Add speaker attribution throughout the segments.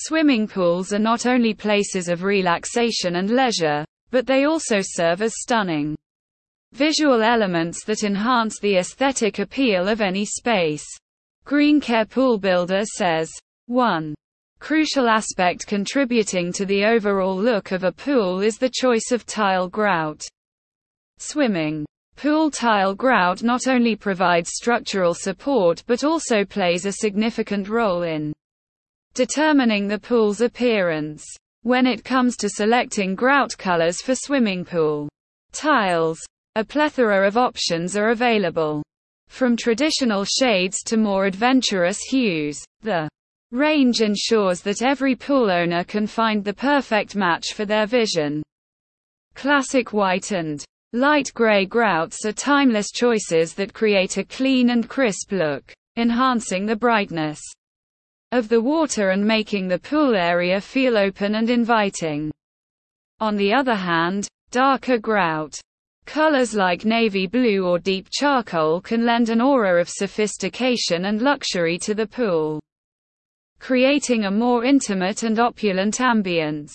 Speaker 1: Swimming pools are not only places of relaxation and leisure, but they also serve as stunning visual elements that enhance the aesthetic appeal of any space. Greencare Pool Builder says, 1. Crucial aspect contributing to the overall look of a pool is the choice of tile grout. Swimming Pool tile grout not only provides structural support but also plays a significant role in determining the pool's appearance. When it comes to selecting grout colors for swimming pool tiles, a plethora of options are available. From traditional shades to more adventurous hues, the range ensures that every pool owner can find the perfect match for their vision. Classic white and light gray grouts are timeless choices that create a clean and crisp look, enhancing the brightness of the water and making the pool area feel open and inviting. On the other hand, darker grout colors like navy blue or deep charcoal can lend an aura of sophistication and luxury to the pool, creating a more intimate and opulent ambience.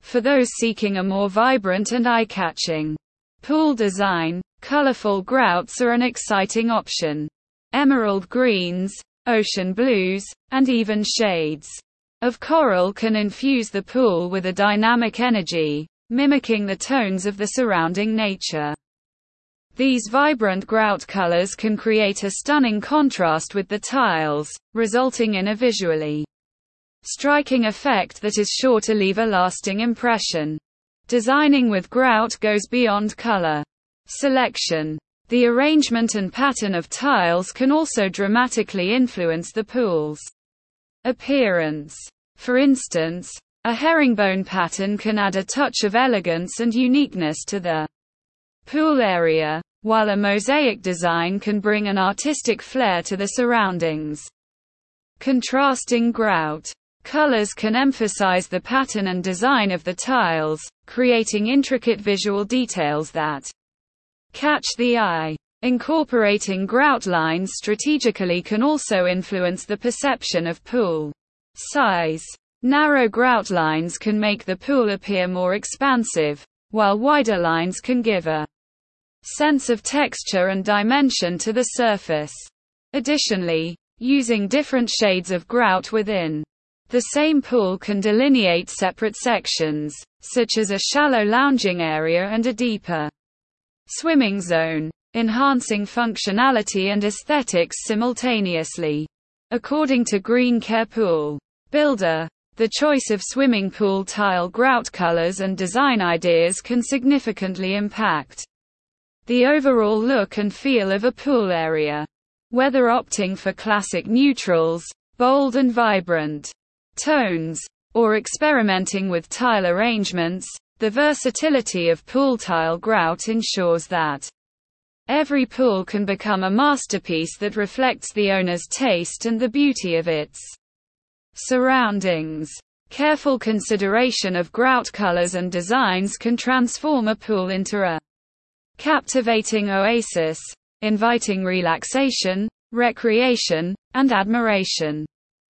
Speaker 1: For those seeking a more vibrant and eye-catching pool design, colorful grouts are an exciting option. Emerald greens, ocean blues, and even shades of coral can infuse the pool with a dynamic energy, mimicking the tones of the surrounding nature. These vibrant grout colors can create a stunning contrast with the tiles, resulting in a visually striking effect that is sure to leave a lasting impression. Designing with grout goes beyond color selection. The arrangement and pattern of tiles can also dramatically influence the pool's appearance. For instance, a herringbone pattern can add a touch of elegance and uniqueness to the pool area, while a mosaic design can bring an artistic flair to the surroundings. Contrasting grout colors can emphasize the pattern and design of the tiles, creating intricate visual details that catch the eye. Incorporating grout lines strategically can also influence the perception of pool size. Narrow grout lines can make the pool appear more expansive, while wider lines can give a sense of texture and dimension to the surface. Additionally, using different shades of grout within the same pool can delineate separate sections, such as a shallow lounging area and a deeper swimming zone, enhancing functionality and aesthetics simultaneously. According to Green Greencare Pool Builder, the choice of swimming pool tile grout colors and design ideas can significantly impact the overall look and feel of a pool area. Whether opting for classic neutrals, bold and vibrant tones, or experimenting with tile arrangements, the versatility of pool tile grout ensures that every pool can become a masterpiece that reflects the owner's taste and the beauty of its surroundings. Careful consideration of grout colors and designs can transform a pool into a captivating oasis, inviting relaxation, recreation, and admiration.